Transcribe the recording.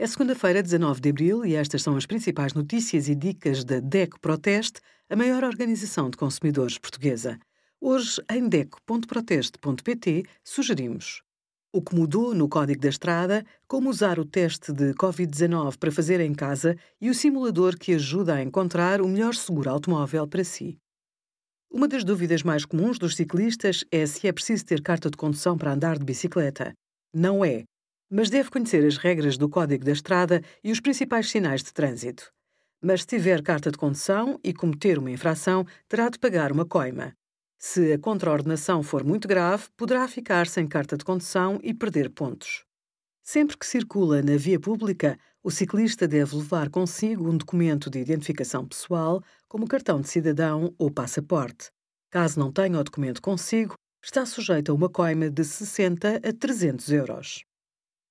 É segunda-feira, 19 de abril, e estas são as principais notícias e dicas da DECO Proteste, a maior organização de consumidores portuguesa. Hoje, em DECO.proteste.pt, sugerimos o que mudou no Código da Estrada, como usar o teste de Covid-19 para fazer em casa e o simulador que ajuda a encontrar o melhor seguro automóvel para si. Uma das dúvidas mais comuns dos ciclistas é se é preciso ter carta de condução para andar de bicicleta. Não é mas deve conhecer as regras do Código da Estrada e os principais sinais de trânsito. Mas se tiver carta de condução e cometer uma infração, terá de pagar uma coima. Se a contraordenação for muito grave, poderá ficar sem carta de condução e perder pontos. Sempre que circula na via pública, o ciclista deve levar consigo um documento de identificação pessoal, como cartão de cidadão ou passaporte. Caso não tenha o documento consigo, está sujeito a uma coima de 60 a 300 euros.